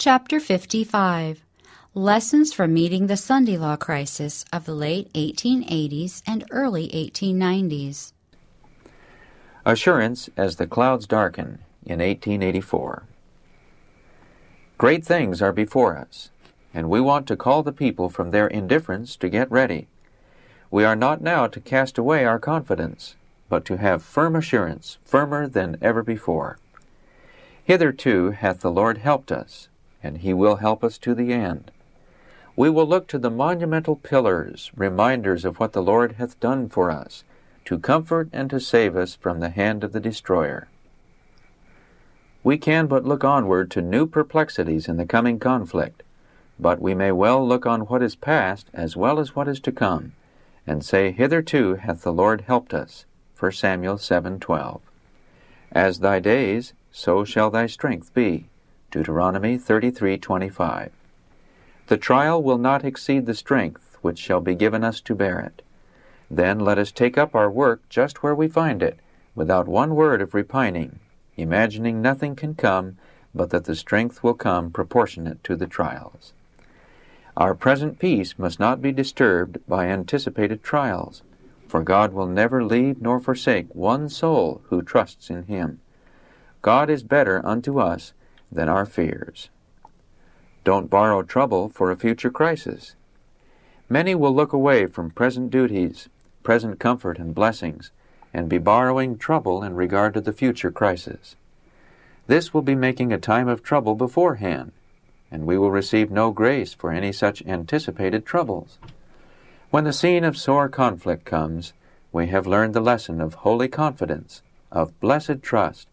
Chapter 55 Lessons from Meeting the Sunday Law Crisis of the Late 1880s and Early 1890s. Assurance as the Clouds Darken in 1884. Great things are before us, and we want to call the people from their indifference to get ready. We are not now to cast away our confidence, but to have firm assurance, firmer than ever before. Hitherto hath the Lord helped us, and he will help us to the end. We will look to the monumental pillars, reminders of what the Lord hath done for us, to comfort and to save us from the hand of the destroyer. We can but look onward to new perplexities in the coming conflict, but we may well look on what is past as well as what is to come, and say, Hitherto hath the Lord helped us. 1 Samuel 7:12. As thy days, so shall thy strength be. Deuteronomy 33:25. The trial will not exceed the strength which shall be given us to bear it. Then let us take up our work just where we find it, without one word of repining, imagining nothing can come but that the strength will come proportionate to the trials. Our present peace must not be disturbed by anticipated trials, for God will never leave nor forsake one soul who trusts in Him. God is better unto us than our fears. Don't borrow trouble for a future crisis. Many will look away from present duties, present comfort and blessings, and be borrowing trouble in regard to the future crisis. This will be making a time of trouble beforehand, and we will receive no grace for any such anticipated troubles. When the scene of sore conflict comes, we have learned the lesson of holy confidence, of blessed trust,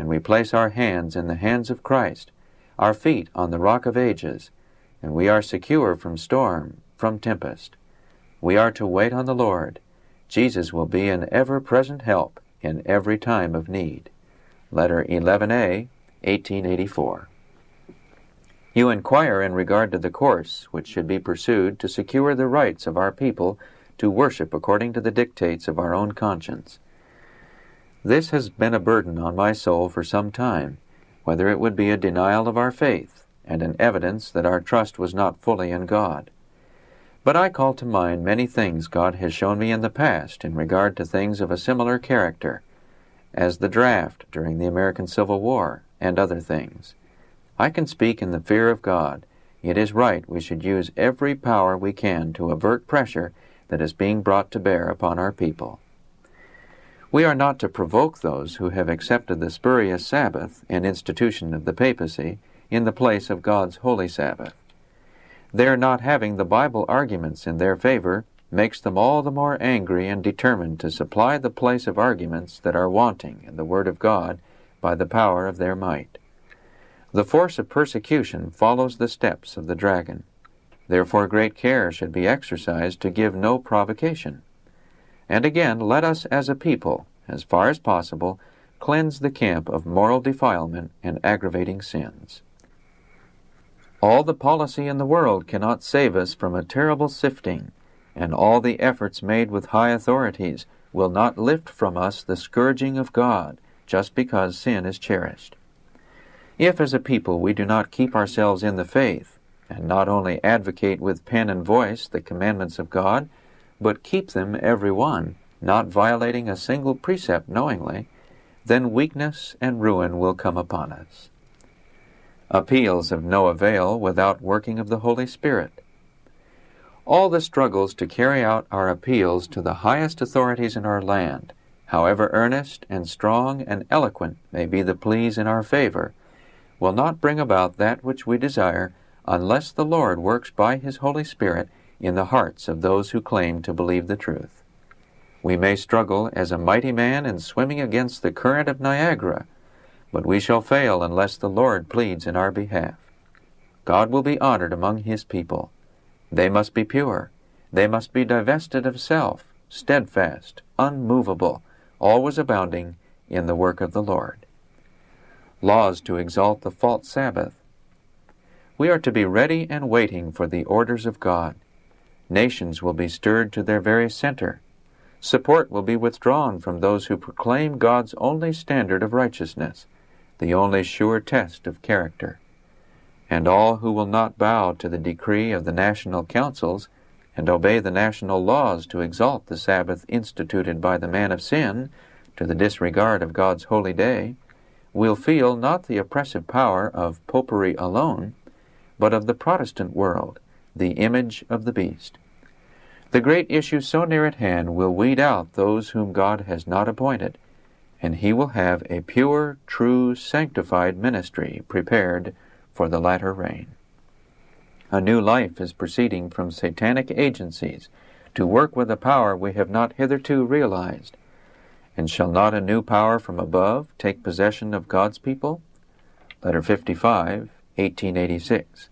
and we place our hands in the hands of Christ, our feet on the rock of ages, and we are secure from storm, from tempest. We are to wait on the Lord. Jesus will be an ever present help in every time of need. Letter 11a, 1884. You inquire in regard to the course which should be pursued to secure the rights of our people to worship according to the dictates of our own conscience. This has been a burden on my soul for some time, whether it would be a denial of our faith and an evidence that our trust was not fully in God. But I call to mind many things God has shown me in the past in regard to things of a similar character, as the draft during the American Civil War and other things. I can speak in the fear of God. It is right we should use every power we can to avert pressure that is being brought to bear upon our people. We are not to provoke those who have accepted the spurious Sabbath, an institution of the papacy, in the place of God's holy Sabbath. Their not having the Bible arguments in their favor makes them all the more angry and determined to supply the place of arguments that are wanting in the Word of God by the power of their might. The force of persecution follows the steps of the dragon. Therefore great care should be exercised to give no provocation. And again, let us as a people, as far as possible, cleanse the camp of moral defilement and aggravating sins. All the policy in the world cannot save us from a terrible sifting, and all the efforts made with high authorities will not lift from us the scourging of God just because sin is cherished. If as a people we do not keep ourselves in the faith, and not only advocate with pen and voice the commandments of God, but keep them every one, not violating a single precept knowingly, then weakness and ruin will come upon us. Appeals of no avail without working of the Holy Spirit. All the struggles to carry out our appeals to the highest authorities in our land, however earnest and strong and eloquent may be the pleas in our favor, will not bring about that which we desire unless the Lord works by His Holy Spirit in the hearts of those who claim to believe the truth. We may struggle as a mighty man in swimming against the current of Niagara, but we shall fail unless the Lord pleads in our behalf. God will be honored among His people. They must be pure. They must be divested of self, steadfast, unmovable, always abounding in the work of the Lord. Laws to exalt the false Sabbath. We are to be ready and waiting for the orders of God. Nations will be stirred to their very center. Support will be withdrawn from those who proclaim God's only standard of righteousness, the only sure test of character. and all who will not bow to the decree of the national councils and obey the national laws to exalt the Sabbath instituted by the man of sin to the disregard of God's holy day, will feel not the oppressive power of popery alone, but of the Protestant world, the image of the beast. The great issue so near at hand will weed out those whom God has not appointed, and he will have a pure, true, sanctified ministry prepared for the latter rain. A new life is proceeding from satanic agencies to work with a power we have not hitherto realized. And shall not a new power from above take possession of God's people? Letter 55, 1886.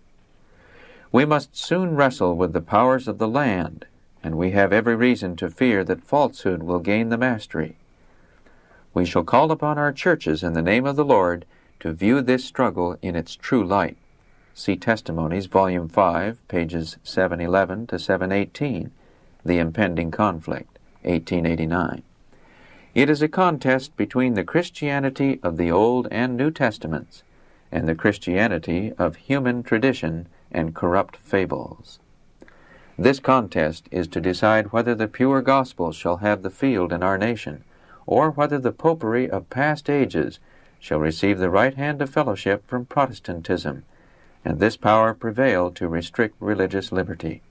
We must soon wrestle with the powers of the land, and we have every reason to fear that falsehood will gain the mastery. We shall call upon our churches in the name of the Lord to view this struggle in its true light. See Testimonies, Volume 5, pages 711 to 718, The Impending Conflict, 1889. It is a contest between the Christianity of the Old and New Testaments and the Christianity of human tradition and corrupt fables. This contest is to decide whether the pure gospel shall have the field in our nation, or whether the popery of past ages shall receive the right hand of fellowship from Protestantism, and this power prevail to restrict religious liberty.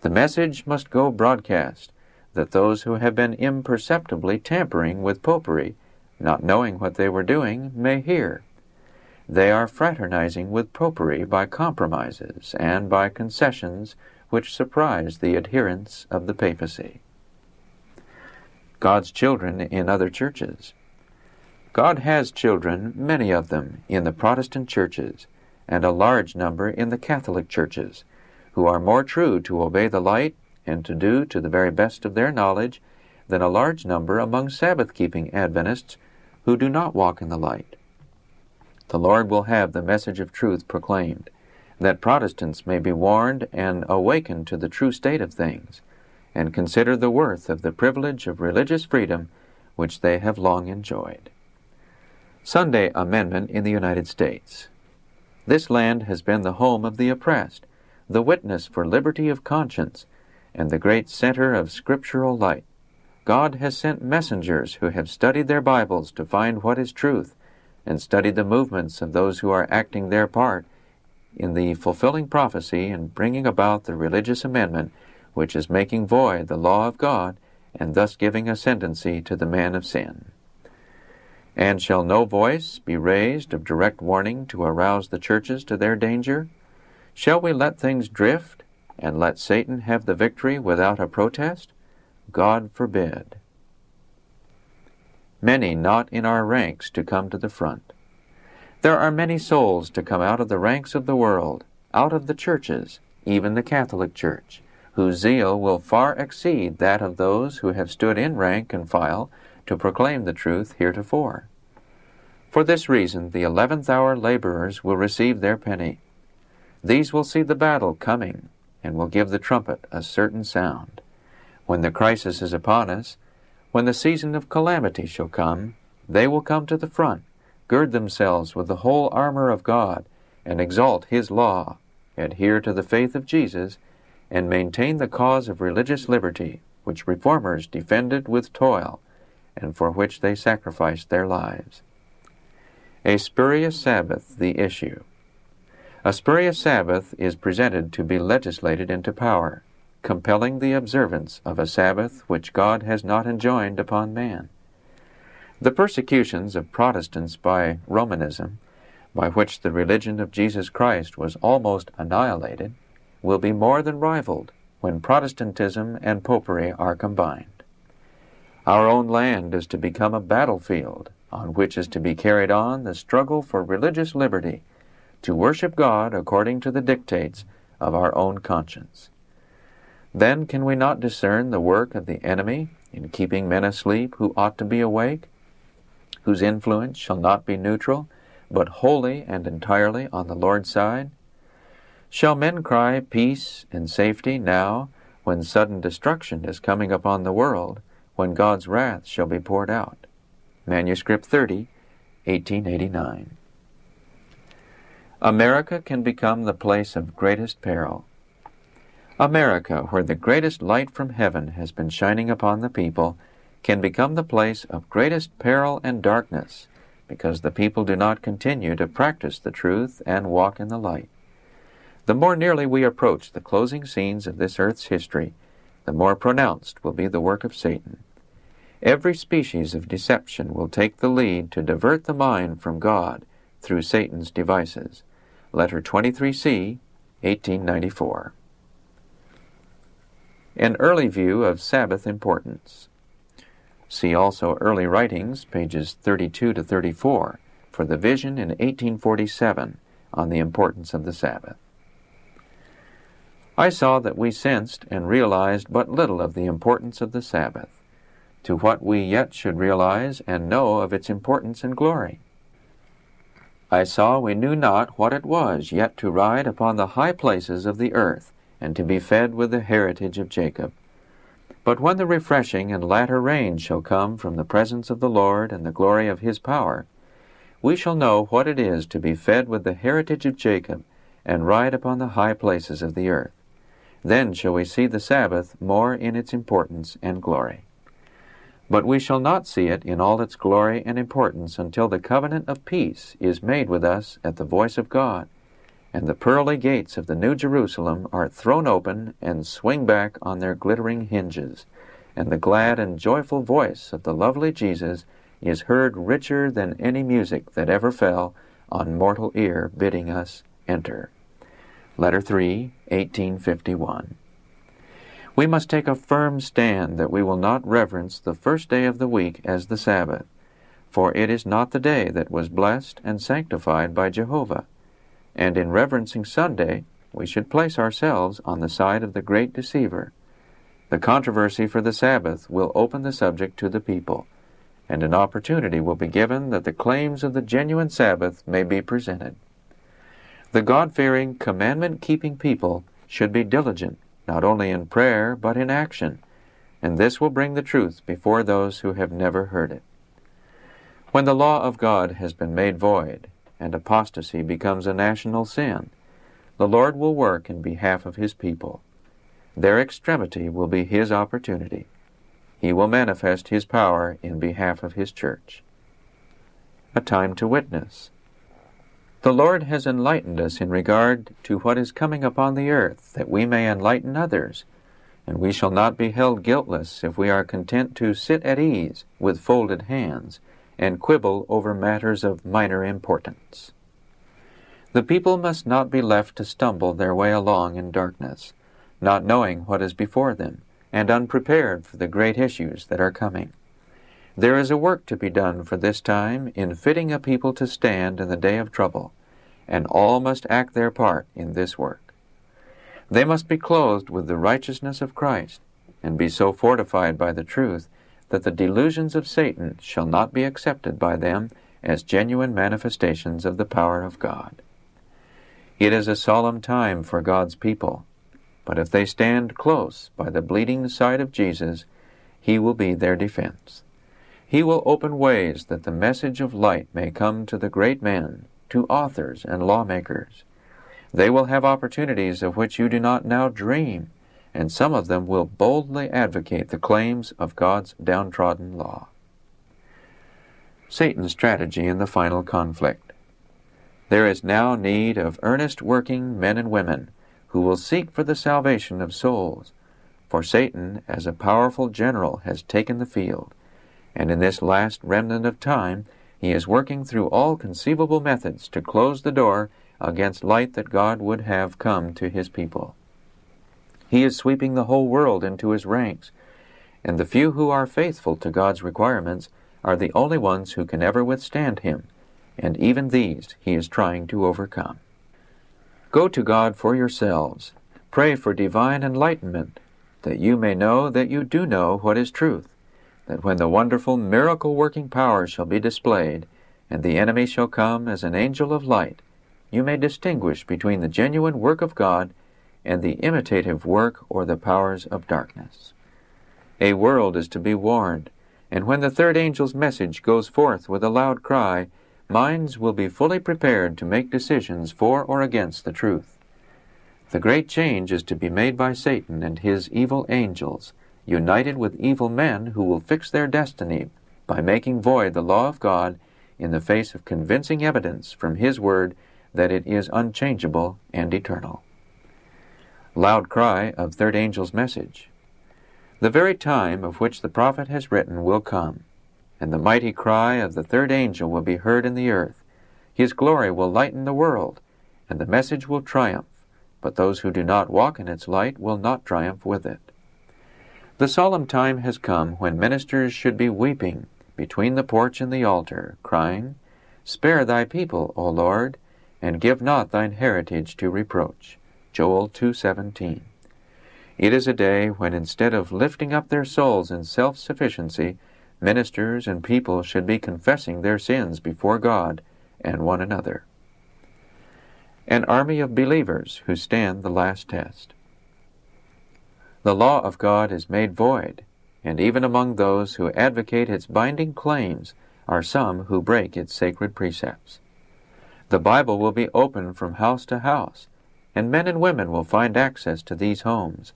The message must go broadcast that those who have been imperceptibly tampering with popery, not knowing what they were doing, may hear. They are fraternizing with popery by compromises and by concessions which surprise the adherents of the papacy. God's children in other churches. God has children, many of them, in the Protestant churches, and a large number in the Catholic churches, who are more true to obey the light and to do to the very best of their knowledge than a large number among Sabbath keeping Adventists who do not walk in the light. The Lord will have the message of truth proclaimed, that Protestants may be warned and awakened to the true state of things, and consider the worth of the privilege of religious freedom which they have long enjoyed. Sunday Amendment in the United States. This land has been the home of the oppressed, the witness for liberty of conscience, and the great center of scriptural light. God has sent messengers who have studied their Bibles to find what is truth, and studied the movements of those who are acting their part in the fulfilling prophecy and bringing about the religious amendment which is making void the law of God and thus giving ascendancy to the man of sin. And shall no voice be raised of direct warning to arouse the churches to their danger? Shall we let things drift and let Satan have the victory without a protest? God forbid. Many not in our ranks to come to the front. There are many souls to come out of the ranks of the world, out of the churches, even the Catholic Church, whose zeal will far exceed that of those who have stood in rank and file to proclaim the truth heretofore. For this reason, the eleventh hour laborers will receive their penny. These will see the battle coming and will give the trumpet a certain sound. When the crisis is upon us, when the season of calamity shall come, they will come to the front, gird themselves with the whole armor of God, and exalt His law, adhere to the faith of Jesus, and maintain the cause of religious liberty, which reformers defended with toil and for which they sacrificed their lives. A spurious Sabbath, the issue. A spurious Sabbath is presented to be legislated into power, compelling the observance of a Sabbath which God has not enjoined upon man. The persecutions of Protestants by Romanism, by which the religion of Jesus Christ was almost annihilated, will be more than rivaled when Protestantism and Popery are combined. Our own land is to become a battlefield on which is to be carried on the struggle for religious liberty, to worship God according to the dictates of our own conscience. Then can we not discern the work of the enemy in keeping men asleep who ought to be awake, whose influence shall not be neutral, but wholly and entirely on the Lord's side? Shall men cry peace and safety now, when sudden destruction is coming upon the world, when God's wrath shall be poured out. Manuscript 30, 1889. America can become the place of greatest peril. America, where the greatest light from heaven has been shining upon the people, can become the place of greatest peril and darkness, because the people do not continue to practice the truth and walk in the light. The more nearly we approach the closing scenes of this earth's history, the more pronounced will be the work of Satan. Every species of deception will take the lead to divert the mind from God through Satan's devices. Letter 23C, 1894. An early view of Sabbath importance. See also Early Writings, pages 32 to 34, for the vision in 1847 on the importance of the Sabbath. I saw that we sensed and realized but little of the importance of the Sabbath, to what we yet should realize and know of its importance and glory. I saw we knew not what it was yet to ride upon the high places of the earth, and to be fed with the heritage of Jacob. But when the refreshing and latter rain shall come from the presence of the Lord and the glory of his power, we shall know what it is to be fed with the heritage of Jacob, and ride upon the high places of the earth. Then shall we see the Sabbath more in its importance and glory. But we shall not see it in all its glory and importance until the covenant of peace is made with us at the voice of God, and the pearly gates of the New Jerusalem are thrown open and swing back on their glittering hinges, and the glad and joyful voice of the lovely Jesus is heard richer than any music that ever fell on mortal ear bidding us enter. Letter 3, 1851. We must take a firm stand that we will not reverence the first day of the week as the Sabbath, for it is not the day that was blessed and sanctified by Jehovah. And in reverencing Sunday, we should place ourselves on the side of the great deceiver. The controversy for the Sabbath will open the subject to the people, and an opportunity will be given that the claims of the genuine Sabbath may be presented. The God fearing, commandment keeping people should be diligent, not only in prayer, but in action, and this will bring the truth before those who have never heard it. When the law of God has been made void, and apostasy becomes a national sin, the Lord will work in behalf of His people. Their extremity will be His opportunity. He will manifest His power in behalf of His church. A time to witness. The Lord has enlightened us in regard to what is coming upon the earth, that we may enlighten others. And we shall not be held guiltless if we are content to sit at ease with folded hands and quibble over matters of minor importance. The people must not be left to stumble their way along in darkness, not knowing what is before them, and unprepared for the great issues that are coming. There is a work to be done for this time in fitting a people to stand in the day of trouble, and all must act their part in this work. They must be clothed with the righteousness of Christ, and be so fortified by the truth that the delusions of Satan shall not be accepted by them as genuine manifestations of the power of God. It is a solemn time for God's people, but if they stand close by the bleeding side of Jesus, He will be their defense. He will open ways that the message of light may come to the great men, to authors and lawmakers. They will have opportunities of which you do not now dream, and some of them will boldly advocate the claims of God's downtrodden law. Satan's strategy in the final conflict. There is now need of earnest working men and women who will seek for the salvation of souls, for Satan, as a powerful general, has taken the field and in this last remnant of time, he is working through all conceivable methods to close the door against light that God would have come to his people. He is sweeping the whole world into his ranks, and the few who are faithful to God's requirements are the only ones who can ever withstand him, and even these he is trying to overcome. Go to God for yourselves. Pray for divine enlightenment, that you may know that you do know what is truth that when the wonderful miracle working power shall be displayed, and the enemy shall come as an angel of light, you may distinguish between the genuine work of God and the imitative work or the powers of darkness. A world is to be warned, and when the third angel's message goes forth with a loud cry, minds will be fully prepared to make decisions for or against the truth. The great change is to be made by Satan and his evil angels, united with evil men who will fix their destiny by making void the law of God in the face of convincing evidence from His Word that it is unchangeable and eternal. Loud cry of third angel's message. The very time of which the prophet has written will come, and the mighty cry of the third angel will be heard in the earth. His glory will lighten the world, and the message will triumph, but those who do not walk in its light will not triumph with it. The solemn time has come when ministers should be weeping between the porch and the altar, crying, Spare thy people, O Lord, and give not thine heritage to reproach. Joel 2:17. It is a day when instead of lifting up their souls in self-sufficiency, ministers and people should be confessing their sins before God and one another. An army of believers who stand the last test. The law of God is made void, and even among those who advocate its binding claims are some who break its sacred precepts. The Bible will be open from house to house, and men and women will find access to these homes,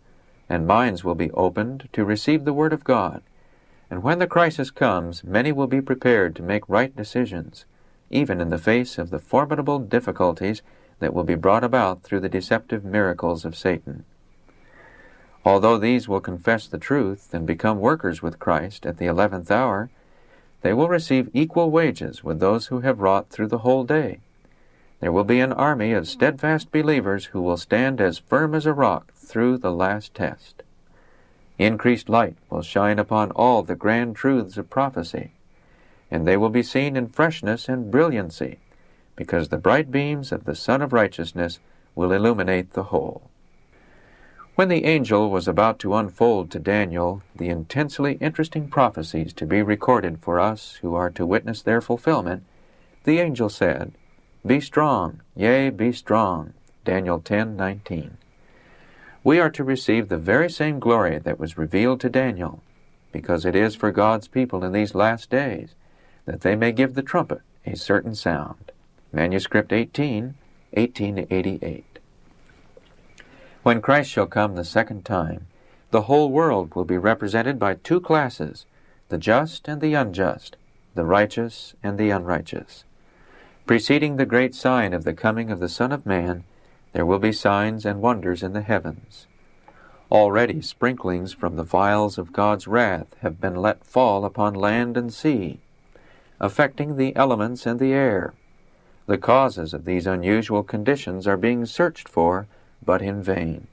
and minds will be opened to receive the Word of God. And when the crisis comes, many will be prepared to make right decisions, even in the face of the formidable difficulties that will be brought about through the deceptive miracles of Satan. Although these will confess the truth and become workers with Christ at the eleventh hour, they will receive equal wages with those who have wrought through the whole day. There will be an army of steadfast believers who will stand as firm as a rock through the last test. Increased light will shine upon all the grand truths of prophecy, and they will be seen in freshness and brilliancy, because the bright beams of the Sun of Righteousness will illuminate the whole. When the angel was about to unfold to Daniel the intensely interesting prophecies to be recorded for us who are to witness their fulfillment, the angel said, Be strong, yea, be strong. Daniel 10:19. We are to receive the very same glory that was revealed to Daniel, because it is for God's people in these last days that they may give the trumpet a certain sound. Manuscript 18, 1888. When Christ shall come the second time, the whole world will be represented by two classes, the just and the unjust, the righteous and the unrighteous. Preceding the great sign of the coming of the Son of Man, there will be signs and wonders in the heavens. Already sprinklings from the vials of God's wrath have been let fall upon land and sea, affecting the elements and the air. The causes of these unusual conditions are being searched for but in vain.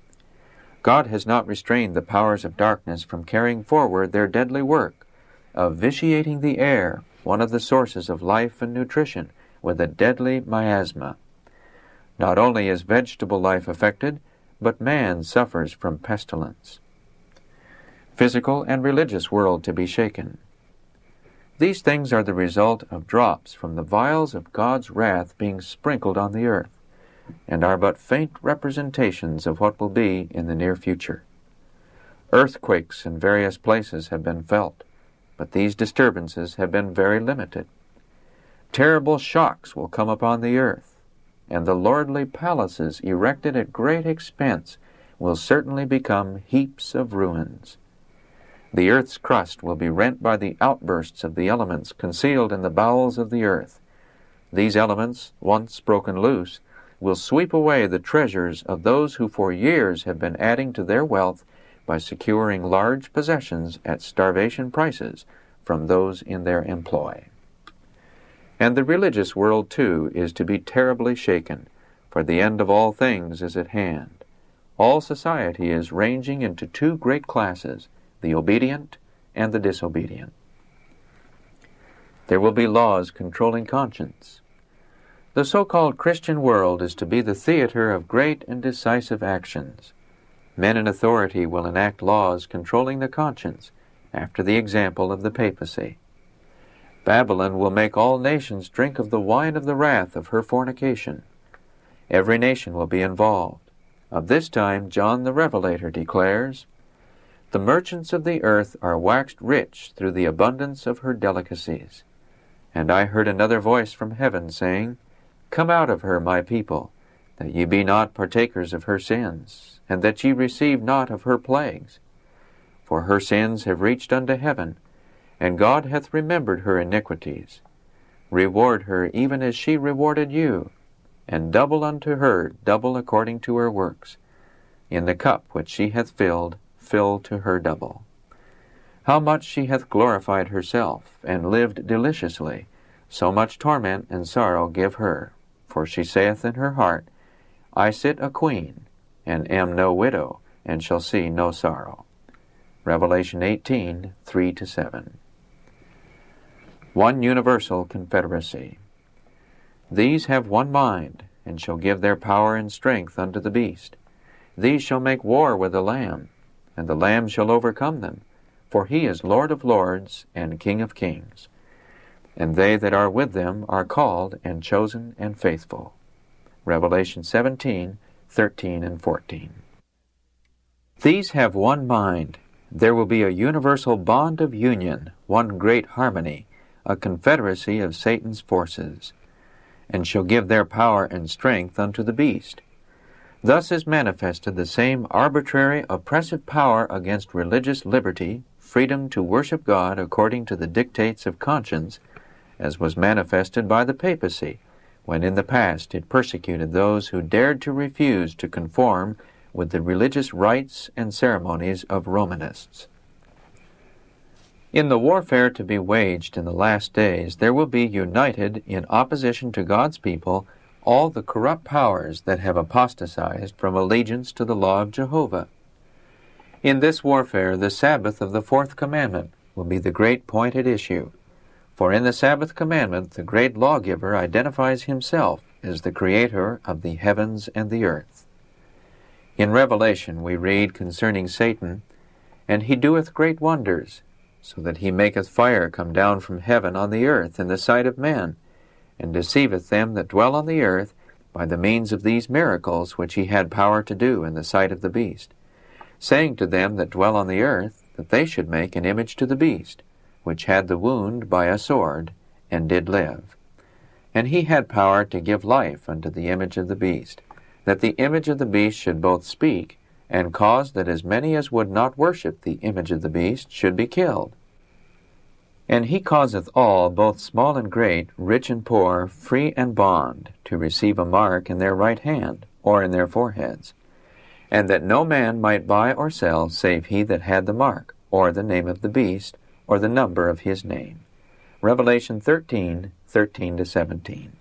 God has not restrained the powers of darkness from carrying forward their deadly work of vitiating the air, one of the sources of life and nutrition, with a deadly miasma. Not only is vegetable life affected, but man suffers from pestilence. Physical and religious world to be shaken. These things are the result of drops from the vials of God's wrath being sprinkled on the earth and are but faint representations of what will be in the near future. Earthquakes in various places have been felt, but these disturbances have been very limited. Terrible shocks will come upon the earth, and the lordly palaces erected at great expense will certainly become heaps of ruins. The earth's crust will be rent by the outbursts of the elements concealed in the bowels of the earth. These elements, once broken loose, will sweep away the treasures of those who for years have been adding to their wealth by securing large possessions at starvation prices from those in their employ. And the religious world, too, is to be terribly shaken, for the end of all things is at hand. All society is ranging into two great classes, the obedient and the disobedient. There will be laws controlling conscience, the so called Christian world is to be the theater of great and decisive actions. Men in authority will enact laws controlling the conscience, after the example of the papacy. Babylon will make all nations drink of the wine of the wrath of her fornication. Every nation will be involved. Of this time, John the Revelator declares, The merchants of the earth are waxed rich through the abundance of her delicacies And I heard another voice from heaven saying, Come out of her, my people, that ye be not partakers of her sins, and that ye receive not of her plagues. For her sins have reached unto heaven, and God hath remembered her iniquities. Reward her even as she rewarded you, and double unto her double according to her works. In the cup which she hath filled, fill to her double. How much she hath glorified herself, and lived deliciously, so much torment and sorrow give her. For she saith in her heart, I sit a queen, and am no widow, and shall see no sorrow. Revelation 18, 3 7. One universal confederacy. These have one mind, and shall give their power and strength unto the beast. These shall make war with the Lamb, and the Lamb shall overcome them, for he is Lord of lords and King of kings. And they that are with them are called and chosen and faithful. Revelation 17, 13 and 14. These have one mind. There will be a universal bond of union, one great harmony, a confederacy of Satan's forces, and shall give their power and strength unto the beast. Thus is manifested the same arbitrary, oppressive power against religious liberty, freedom to worship God according to the dictates of conscience, as was manifested by the papacy, when in the past it persecuted those who dared to refuse to conform with the religious rites and ceremonies of Romanists. In the warfare to be waged in the last days, there will be united in opposition to God's people all the corrupt powers that have apostatized from allegiance to the law of Jehovah. In this warfare, the Sabbath of the fourth commandment will be the great point at issue. For in the Sabbath commandment, the great lawgiver identifies himself as the creator of the heavens and the earth. In Revelation, we read concerning Satan, And he doeth great wonders, so that he maketh fire come down from heaven on the earth in the sight of men, and deceiveth them that dwell on the earth by the means of these miracles which he had power to do in the sight of the beast, saying to them that dwell on the earth that they should make an image to the beast, which had the wound by a sword, and did live. And he had power to give life unto the image of the beast, that the image of the beast should both speak, and cause that as many as would not worship the image of the beast should be killed. And he causeth all, both small and great, rich and poor, free and bond, to receive a mark in their right hand, or in their foreheads, and that no man might buy or sell save he that had the mark, or the name of the beast, or the number of his name. Revelation 13, 13 to 17.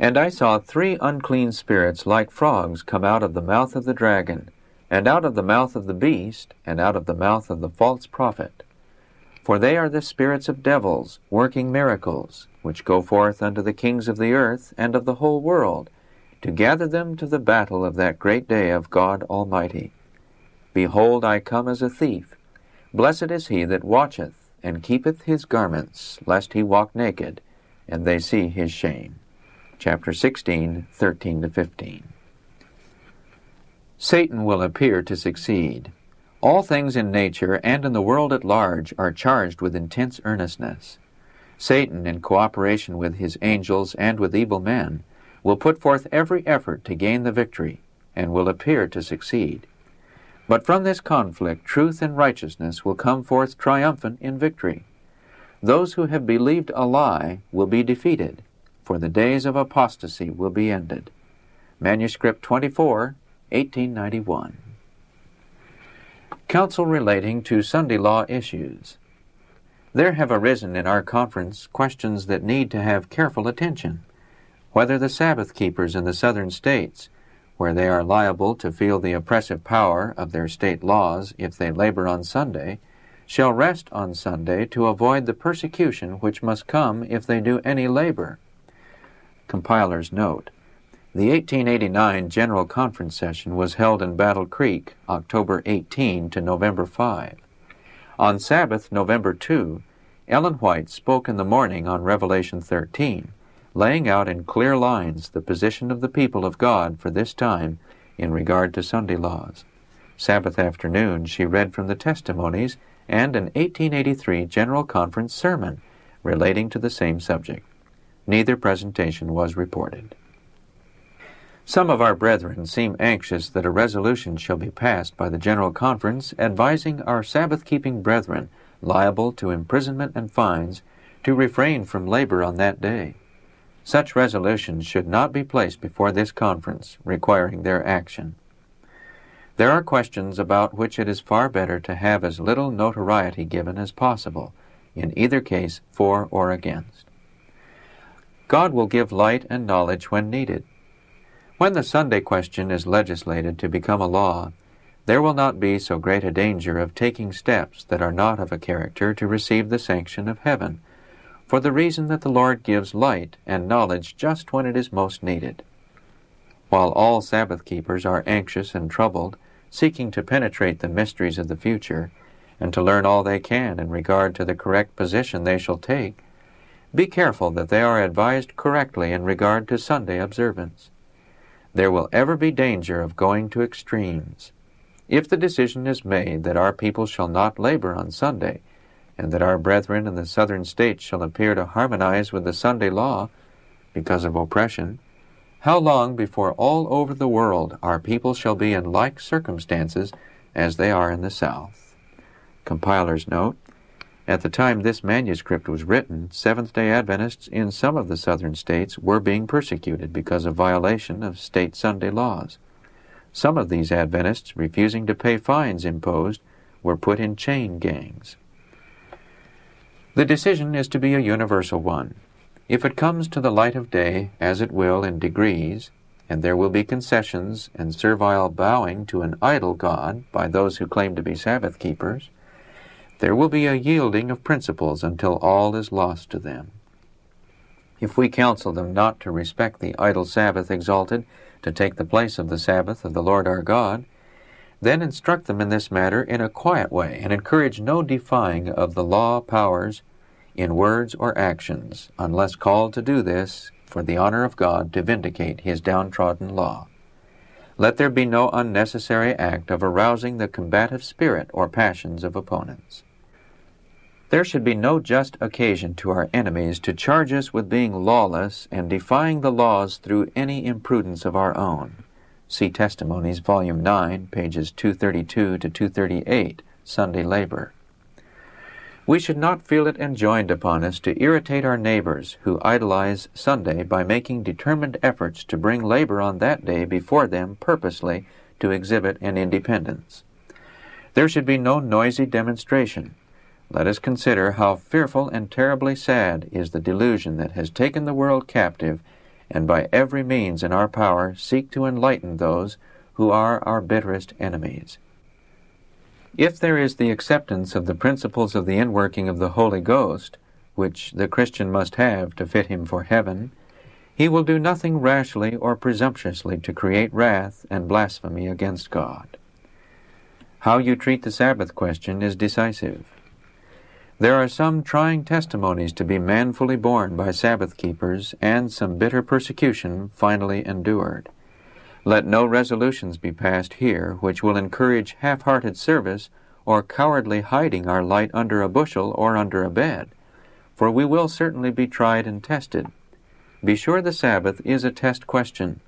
And I saw three unclean spirits like frogs come out of the mouth of the dragon, and out of the mouth of the beast, and out of the mouth of the false prophet for they are the spirits of devils, working miracles, which go forth unto the kings of the earth and of the whole world, to gather them to the battle of that great day of God Almighty. Behold, I come as a thief. Blessed is he that watcheth, and keepeth his garments, lest he walk naked, and they see his shame. Chapter 16, 13 to 15. Satan will appear to succeed. All things in nature and in the world at large are charged with intense earnestness. Satan, in cooperation with his angels and with evil men, will put forth every effort to gain the victory, and will appear to succeed. But from this conflict, truth and righteousness will come forth triumphant in victory. Those who have believed a lie will be defeated, for the days of apostasy will be ended. Manuscript 24, 1891. Counsel relating to Sunday law issues. There have arisen in our conference questions that need to have careful attention. Whether the Sabbath keepers in the southern states, where they are liable to feel the oppressive power of their state laws if they labor on Sunday, shall rest on Sunday to avoid the persecution which must come if they do any labor. Compiler's note. The 1889 General Conference session was held in Battle Creek, October 18 to November 5. On Sabbath, November 2, Ellen White spoke in the morning on Revelation 13, laying out in clear lines the position of the people of God for this time in regard to Sunday laws. Sabbath afternoon, she read from the testimonies and an 1883 General Conference sermon relating to the same subject. Neither presentation was reported. Some of our brethren seem anxious that a resolution shall be passed by the General Conference advising our Sabbath keeping brethren liable to imprisonment and fines to refrain from labor on that day. Such resolutions should not be placed before this conference, requiring their action. There are questions about which it is far better to have as little notoriety given as possible, in either case for or against. God will give light and knowledge when needed. When the Sunday question is legislated to become a law, there will not be so great a danger of taking steps that are not of a character to receive the sanction of heaven, for the reason that the Lord gives light and knowledge just when it is most needed. While all Sabbath keepers are anxious and troubled, seeking to penetrate the mysteries of the future, and to learn all they can in regard to the correct position they shall take, be careful that they are advised correctly in regard to Sunday observance. There will ever be danger of going to extremes. If the decision is made that our people shall not labor on Sunday, and that our brethren in the southern states shall appear to harmonize with the Sunday law because of oppression, how long before all over the world our people shall be in like circumstances as they are in the South? Compiler's note At the time this manuscript was written, Seventh day Adventists in some of the southern states were being persecuted because of violation of state Sunday laws. Some of these Adventists, refusing to pay fines imposed, were put in chain gangs. The decision is to be a universal one. If it comes to the light of day, as it will in degrees, and there will be concessions and servile bowing to an idol god by those who claim to be Sabbath keepers, there will be a yielding of principles until all is lost to them. If we counsel them not to respect the idol Sabbath exalted to take the place of the Sabbath of the Lord our God, then instruct them in this matter in a quiet way, and encourage no defying of the law powers in words or actions, unless called to do this for the honor of God to vindicate His downtrodden law. Let there be no unnecessary act of arousing the combative spirit or passions of opponents. There should be no just occasion to our enemies to charge us with being lawless and defying the laws through any imprudence of our own. See Testimonies, Volume 9, pages 232 to 238, Sunday Labor. We should not feel it enjoined upon us to irritate our neighbors who idolize Sunday by making determined efforts to bring labor on that day before them purposely to exhibit an independence. There should be no noisy demonstration. Let us consider how fearful and terribly sad is the delusion that has taken the world captive and by every means in our power seek to enlighten those who are our bitterest enemies. If there is the acceptance of the principles of the inworking of the Holy Ghost, which the Christian must have to fit him for heaven, he will do nothing rashly or presumptuously to create wrath and blasphemy against God. How you treat the Sabbath question is decisive. There are some trying testimonies to be manfully borne by Sabbath keepers, and some bitter persecution finally endured. Let no resolutions be passed here which will encourage half hearted service or cowardly hiding our light under a bushel or under a bed, for we will certainly be tried and tested. Be sure the Sabbath is a test question,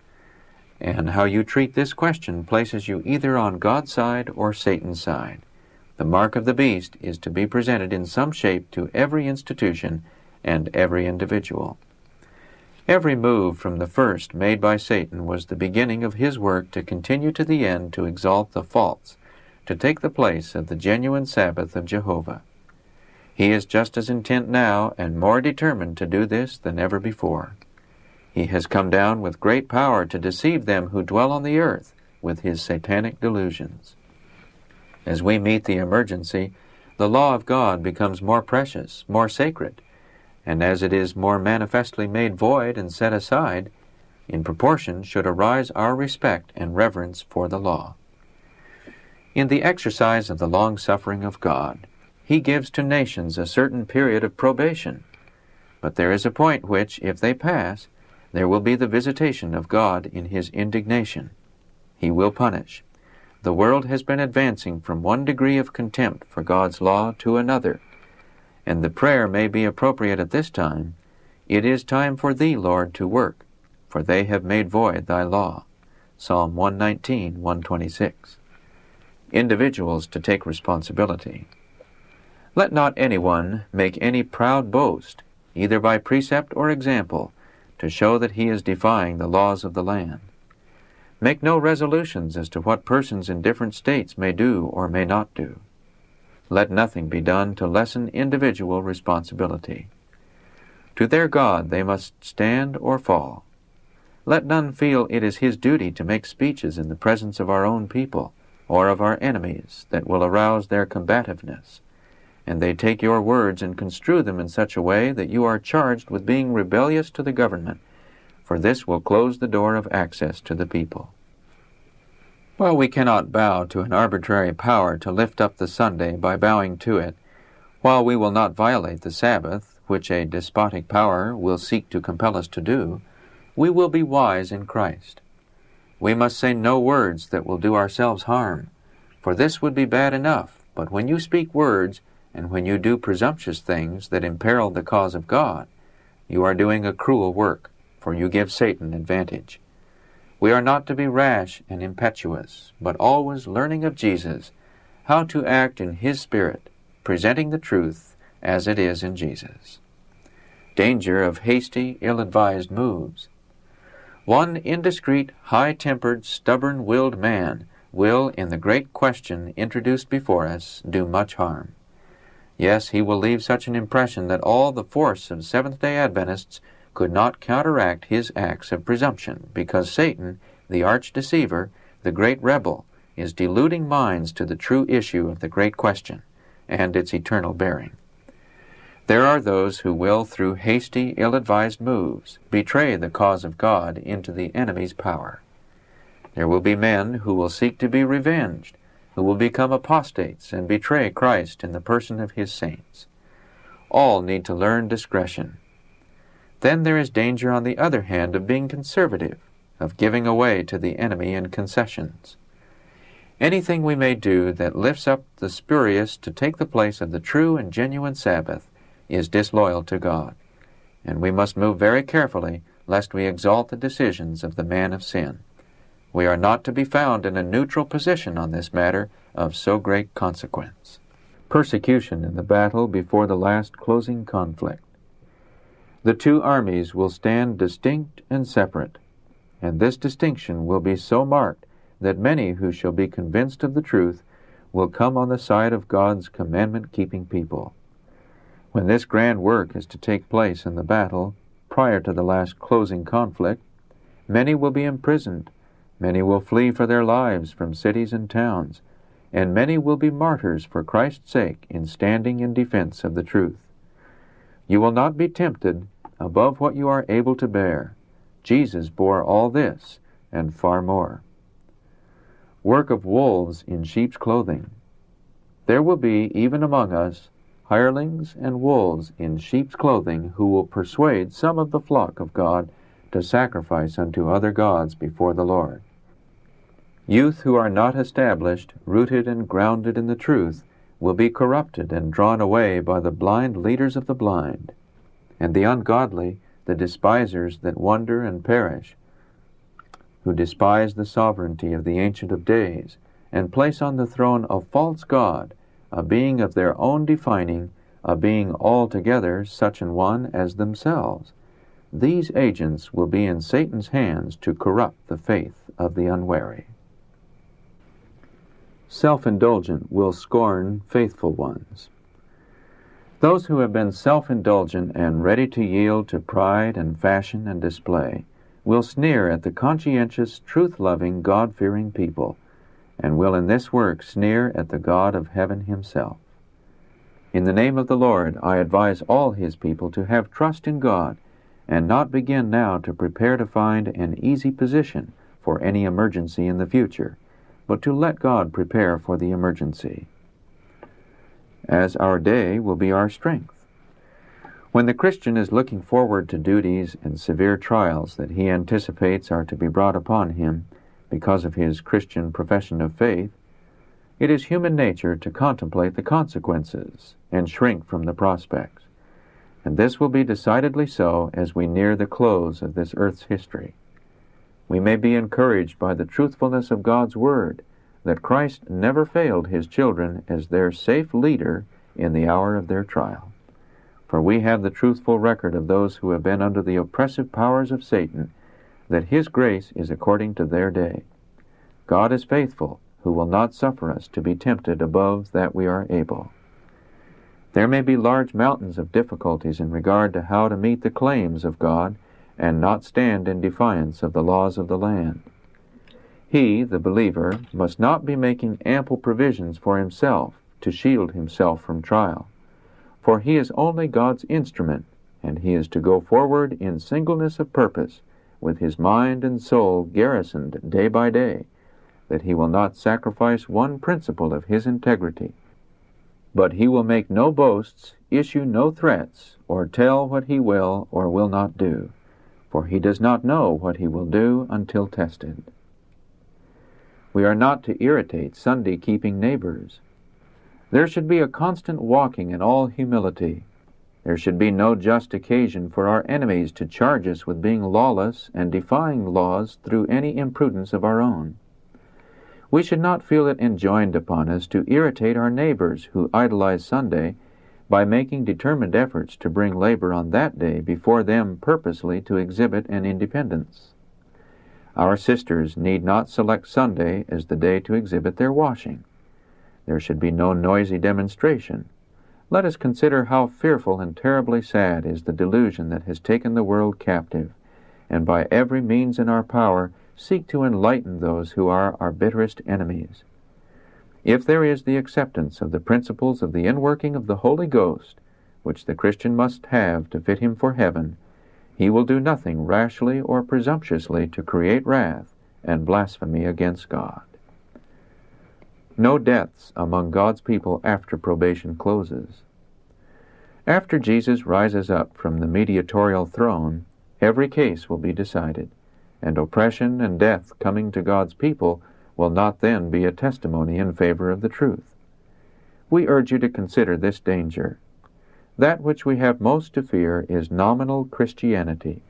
and how you treat this question places you either on God's side or Satan's side. The mark of the beast is to be presented in some shape to every institution and every individual. Every move from the first made by Satan was the beginning of his work to continue to the end to exalt the false, to take the place of the genuine Sabbath of Jehovah. He is just as intent now and more determined to do this than ever before. He has come down with great power to deceive them who dwell on the earth with his satanic delusions. As we meet the emergency, the law of God becomes more precious, more sacred, and as it is more manifestly made void and set aside, in proportion should arise our respect and reverence for the law. In the exercise of the long suffering of God, He gives to nations a certain period of probation. But there is a point which, if they pass, there will be the visitation of God in His indignation. He will punish the world has been advancing from one degree of contempt for God's law to another, and the prayer may be appropriate at this time, It is time for thee, Lord, to work, for they have made void thy law. Psalm 119, 126. Individuals to take responsibility. Let not anyone make any proud boast, either by precept or example, to show that he is defying the laws of the land. Make no resolutions as to what persons in different states may do or may not do. Let nothing be done to lessen individual responsibility. To their God they must stand or fall. Let none feel it is his duty to make speeches in the presence of our own people or of our enemies that will arouse their combativeness, and they take your words and construe them in such a way that you are charged with being rebellious to the government, for this will close the door of access to the people. While we cannot bow to an arbitrary power to lift up the Sunday by bowing to it, while we will not violate the Sabbath, which a despotic power will seek to compel us to do, we will be wise in Christ. We must say no words that will do ourselves harm, for this would be bad enough, but when you speak words, and when you do presumptuous things that imperil the cause of God, you are doing a cruel work, for you give Satan advantage. We are not to be rash and impetuous, but always learning of Jesus, how to act in His Spirit, presenting the truth as it is in Jesus. Danger of hasty, ill advised moves. One indiscreet, high tempered, stubborn willed man will, in the great question introduced before us, do much harm. Yes, he will leave such an impression that all the force of Seventh day Adventists could not counteract his acts of presumption, because Satan, the arch deceiver, the great rebel, is deluding minds to the true issue of the great question and its eternal bearing. There are those who will, through hasty, ill advised moves, betray the cause of God into the enemy's power. There will be men who will seek to be revenged, who will become apostates and betray Christ in the person of his saints. All need to learn discretion then there is danger, on the other hand, of being conservative, of giving away to the enemy in concessions. Anything we may do that lifts up the spurious to take the place of the true and genuine Sabbath is disloyal to God, and we must move very carefully lest we exalt the decisions of the man of sin. We are not to be found in a neutral position on this matter of so great consequence. Persecution in the battle before the last closing conflict. The two armies will stand distinct and separate, and this distinction will be so marked that many who shall be convinced of the truth will come on the side of God's commandment keeping people. When this grand work is to take place in the battle, prior to the last closing conflict, many will be imprisoned, many will flee for their lives from cities and towns, and many will be martyrs for Christ's sake in standing in defense of the truth. You will not be tempted above what you are able to bear. Jesus bore all this and far more. Work of wolves in sheep's clothing. There will be, even among us, hirelings and wolves in sheep's clothing who will persuade some of the flock of God to sacrifice unto other gods before the Lord. Youth who are not established, rooted, and grounded in the truth will be corrupted and drawn away by the blind leaders of the blind, and the ungodly, the despisers that wonder and perish, who despise the sovereignty of the Ancient of Days, and place on the throne a false God, a being of their own defining, a being altogether such an one as themselves. These agents will be in Satan's hands to corrupt the faith of the unwary self indulgent will scorn faithful ones. Those who have been self indulgent and ready to yield to pride and fashion and display will sneer at the conscientious, truth loving, God fearing people, and will in this work sneer at the God of heaven himself. In the name of the Lord, I advise all his people to have trust in God and not begin now to prepare to find an easy position for any emergency in the future but to let God prepare for the emergency, as our day will be our strength. When the Christian is looking forward to duties and severe trials that he anticipates are to be brought upon him because of his Christian profession of faith, It is human nature to contemplate the consequences and shrink from the prospects. And this will be decidedly so as we near the close of this earth's history. We may be encouraged by the truthfulness of God's Word that Christ never failed His children as their safe leader in the hour of their trial. For we have the truthful record of those who have been under the oppressive powers of Satan, that His grace is according to their day. God is faithful, who will not suffer us to be tempted above that we are able. There may be large mountains of difficulties in regard to how to meet the claims of God and not stand in defiance of the laws of the land. He, the believer, must not be making ample provisions for himself to shield himself from trial, for he is only God's instrument, and he is to go forward in singleness of purpose, with his mind and soul garrisoned day by day, that he will not sacrifice one principle of his integrity. But he will make no boasts, issue no threats, or tell what he will or will not do for he does not know what he will do until tested. We are not to irritate Sunday keeping neighbors. There should be a constant walking in all humility. There should be no just occasion for our enemies to charge us with being lawless and defying laws through any imprudence of our own. We should not feel it enjoined upon us to irritate our neighbors who idolize Sunday by making determined efforts to bring labor on that day before them purposely to exhibit an independence. Our sisters need not select Sunday as the day to exhibit their washing. There should be no noisy demonstration. Let us consider how fearful and terribly sad is the delusion that has taken the world captive, and by every means in our power seek to enlighten those who are our bitterest enemies. If there is the acceptance of the principles of the inworking of the Holy Ghost, which the Christian must have to fit him for heaven, he will do nothing rashly or presumptuously to create wrath and blasphemy against God. No deaths among God's people after probation closes. After Jesus rises up from the mediatorial throne, every case will be decided, and oppression and death coming to God's people will not then be a testimony in favor of the truth. We urge you to consider this danger. That which we have most to fear is nominal Christianity.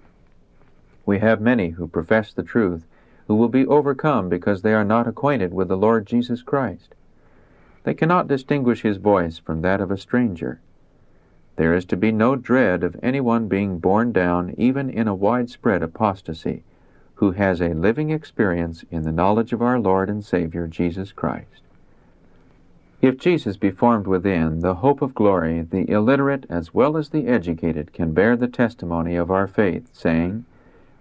We have many who profess the truth who will be overcome because they are not acquainted with the Lord Jesus Christ. They cannot distinguish his voice from that of a stranger. There is to be no dread of anyone being borne down even in a widespread apostasy who has a living experience in the knowledge of our Lord and Savior Jesus Christ. If Jesus be formed within, the hope of glory, the illiterate as well as the educated can bear the testimony of our faith, saying,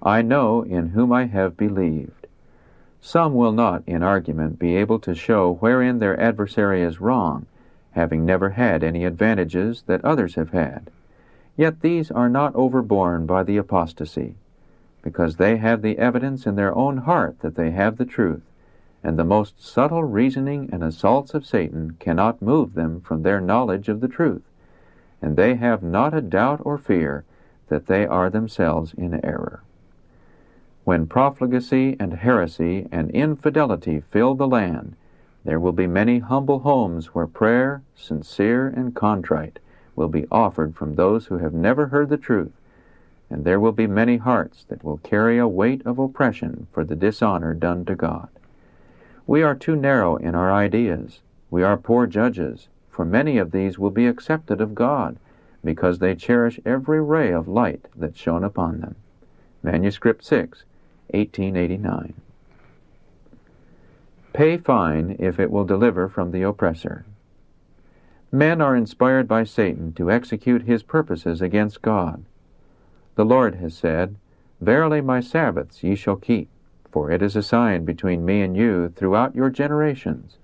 I know in whom I have believed. Some will not, in argument, be able to show wherein their adversary is wrong, having never had any advantages that others have had. Yet these are not overborne by the apostasy because they have the evidence in their own heart that they have the truth, and the most subtle reasoning and assaults of Satan cannot move them from their knowledge of the truth, and they have not a doubt or fear that they are themselves in error. When profligacy and heresy and infidelity fill the land, there will be many humble homes where prayer, sincere and contrite, will be offered from those who have never heard the truth and there will be many hearts that will carry a weight of oppression for the dishonor done to God. We are too narrow in our ideas. We are poor judges, for many of these will be accepted of God, because they cherish every ray of light that shone upon them. Manuscript 6, 1889. Pay fine if it will deliver from the oppressor. Men are inspired by Satan to execute his purposes against God. The Lord has said, Verily my Sabbaths ye shall keep, for it is a sign between me and you throughout your generations.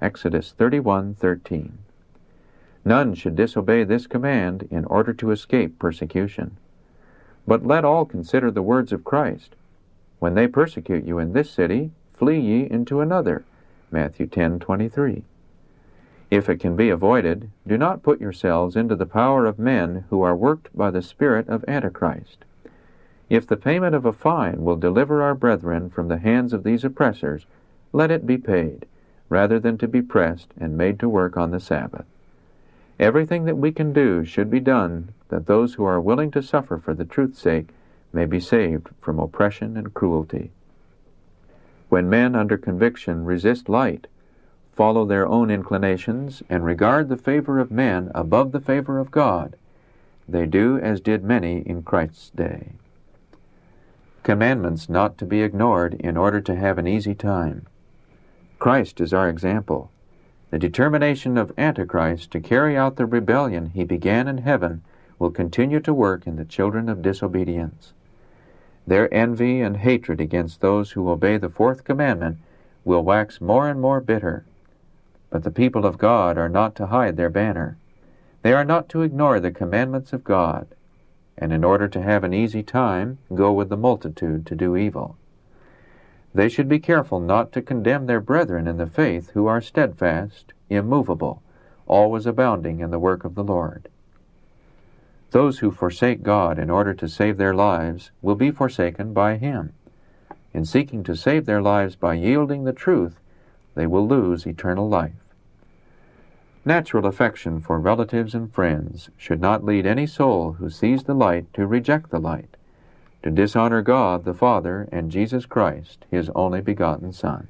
Exodus 31:13. None should disobey this command in order to escape persecution. But let all consider the words of Christ. When they persecute you in this city, flee ye into another. Matthew 10:23. If it can be avoided, do not put yourselves into the power of men who are worked by the spirit of Antichrist. If the payment of a fine will deliver our brethren from the hands of these oppressors, let it be paid. rather than to be pressed and made to work on the Sabbath. Everything that we can do should be done that those who are willing to suffer for the truth's sake may be saved from oppression and cruelty. When men under conviction resist light, follow their own inclinations, and regard the favor of men above the favor of God, they do as did many in Christ's day. Commandments not to be ignored in order to have an easy time. Christ is our example. The determination of Antichrist to carry out the rebellion he began in heaven will continue to work in the children of disobedience. Their envy and hatred against those who obey the fourth commandment will wax more and more bitter. But the people of God are not to hide their banner. They are not to ignore the commandments of God, and in order to have an easy time, go with the multitude to do evil. They should be careful not to condemn their brethren in the faith who are steadfast, immovable, always abounding in the work of the Lord. Those who forsake God in order to save their lives will be forsaken by Him. In seeking to save their lives by yielding the truth, they will lose eternal life. Natural affection for relatives and friends should not lead any soul who sees the light to reject the light, to dishonor God the Father and Jesus Christ, His only begotten Son.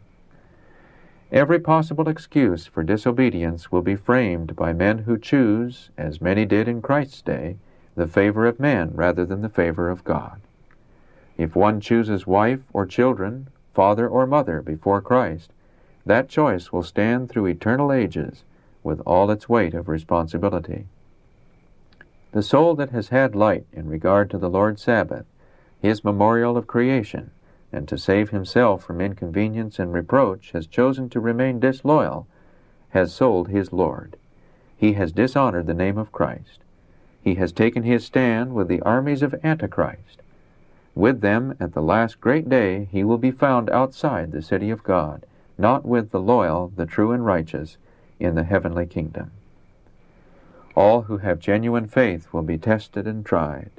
Every possible excuse for disobedience will be framed by men who choose, as many did in Christ's day, the favor of men rather than the favor of God. If one chooses wife or children, father or mother before Christ, that choice will stand through eternal ages with all its weight of responsibility. The soul that has had light in regard to the Lord's Sabbath, his memorial of creation, and to save himself from inconvenience and reproach has chosen to remain disloyal, has sold his Lord. He has dishonored the name of Christ. He has taken his stand with the armies of Antichrist. With them at the last great day he will be found outside the city of God, not with the loyal, the true and righteous, in the heavenly kingdom. All who have genuine faith will be tested and tried.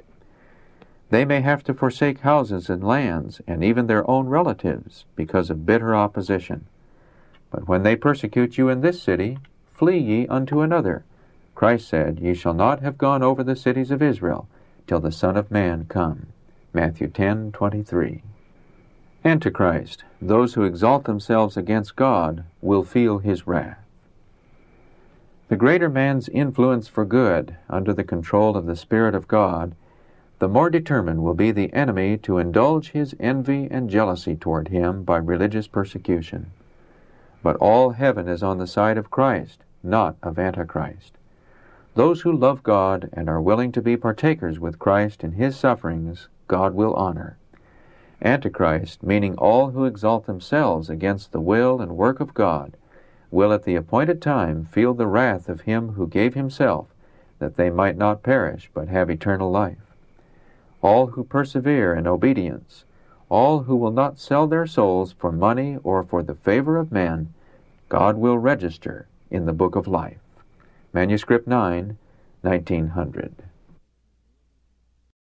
They may have to forsake houses and lands and even their own relatives because of bitter opposition. But when they persecute you in this city, flee ye unto another. Christ said, Ye shall not have gone over the cities of Israel till the Son of Man come. Matthew 10:23. Antichrist, those who exalt themselves against God, will feel his wrath. The greater man's influence for good, under the control of the Spirit of God, the more determined will be the enemy to indulge his envy and jealousy toward him by religious persecution. But all heaven is on the side of Christ, not of Antichrist. Those who love God and are willing to be partakers with Christ in his sufferings, God will honor. Antichrist, meaning all who exalt themselves against the will and work of God, will at the appointed time feel the wrath of him who gave himself, that they might not perish, but have eternal life. All who persevere in obedience, all who will not sell their souls for money or for the favor of men, God will register in the book of life. Manuscript 9, 1900.